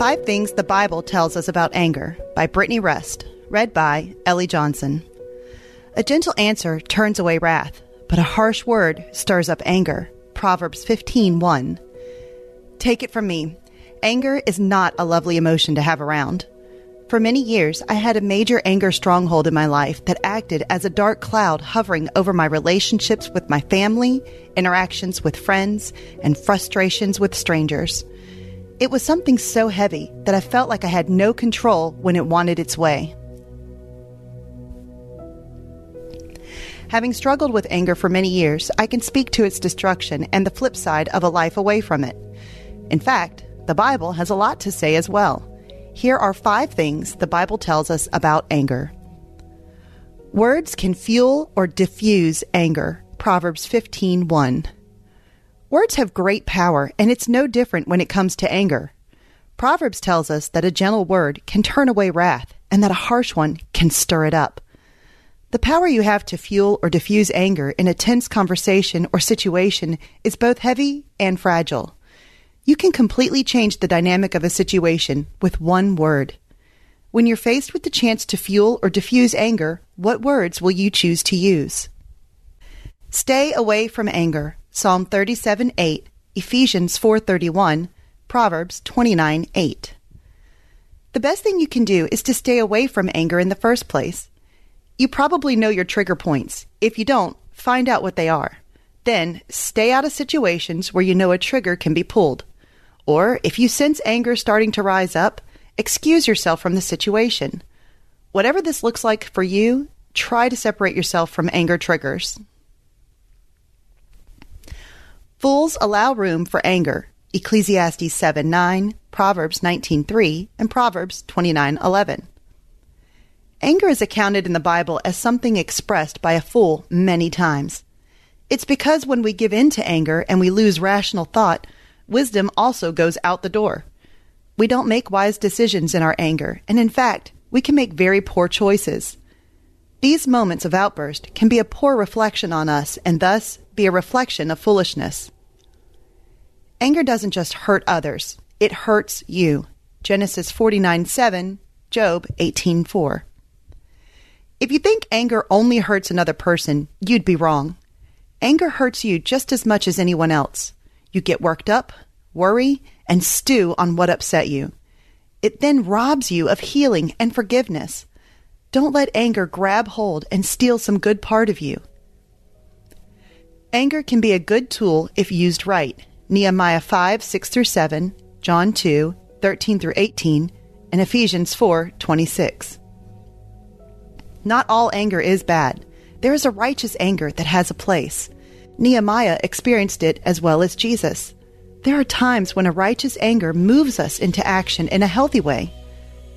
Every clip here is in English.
Five Things the Bible Tells Us About Anger by Brittany Rust, read by Ellie Johnson. A gentle answer turns away wrath, but a harsh word stirs up anger. Proverbs 15:1. Take it from me, anger is not a lovely emotion to have around. For many years, I had a major anger stronghold in my life that acted as a dark cloud hovering over my relationships with my family, interactions with friends, and frustrations with strangers. It was something so heavy that I felt like I had no control when it wanted its way. Having struggled with anger for many years, I can speak to its destruction and the flip side of a life away from it. In fact, the Bible has a lot to say as well. Here are five things the Bible tells us about anger. Words can fuel or diffuse anger. Proverbs 15:1. Words have great power, and it's no different when it comes to anger. Proverbs tells us that a gentle word can turn away wrath, and that a harsh one can stir it up. The power you have to fuel or diffuse anger in a tense conversation or situation is both heavy and fragile. You can completely change the dynamic of a situation with one word. When you're faced with the chance to fuel or diffuse anger, what words will you choose to use? Stay away from anger. Psalm 37 8, Ephesians 4:31, Proverbs 29 8. The best thing you can do is to stay away from anger in the first place. You probably know your trigger points. If you don't, find out what they are. Then stay out of situations where you know a trigger can be pulled. Or if you sense anger starting to rise up, excuse yourself from the situation. Whatever this looks like for you, try to separate yourself from anger triggers. Fools allow room for anger. Ecclesiastes 7 9, Proverbs 19 3, and Proverbs 29 11. Anger is accounted in the Bible as something expressed by a fool many times. It's because when we give in to anger and we lose rational thought, wisdom also goes out the door. We don't make wise decisions in our anger, and in fact, we can make very poor choices. These moments of outburst can be a poor reflection on us and thus be a reflection of foolishness. Anger doesn't just hurt others, it hurts you. Genesis 49 7, Job 18 4. If you think anger only hurts another person, you'd be wrong. Anger hurts you just as much as anyone else. You get worked up, worry, and stew on what upset you. It then robs you of healing and forgiveness. Don't let anger grab hold and steal some good part of you. Anger can be a good tool if used right. Nehemiah 5, 6 through 7, John 2, 13 through 18, and Ephesians 4, 26. Not all anger is bad. There is a righteous anger that has a place. Nehemiah experienced it as well as Jesus. There are times when a righteous anger moves us into action in a healthy way.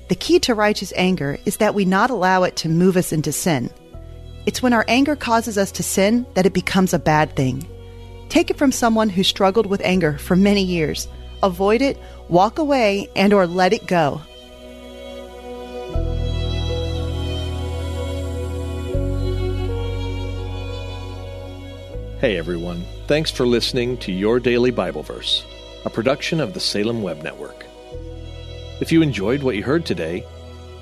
The key to righteous anger is that we not allow it to move us into sin. It's when our anger causes us to sin that it becomes a bad thing. Take it from someone who struggled with anger for many years. Avoid it, walk away, and or let it go. Hey everyone, thanks for listening to Your Daily Bible Verse, a production of the Salem Web Network. If you enjoyed what you heard today,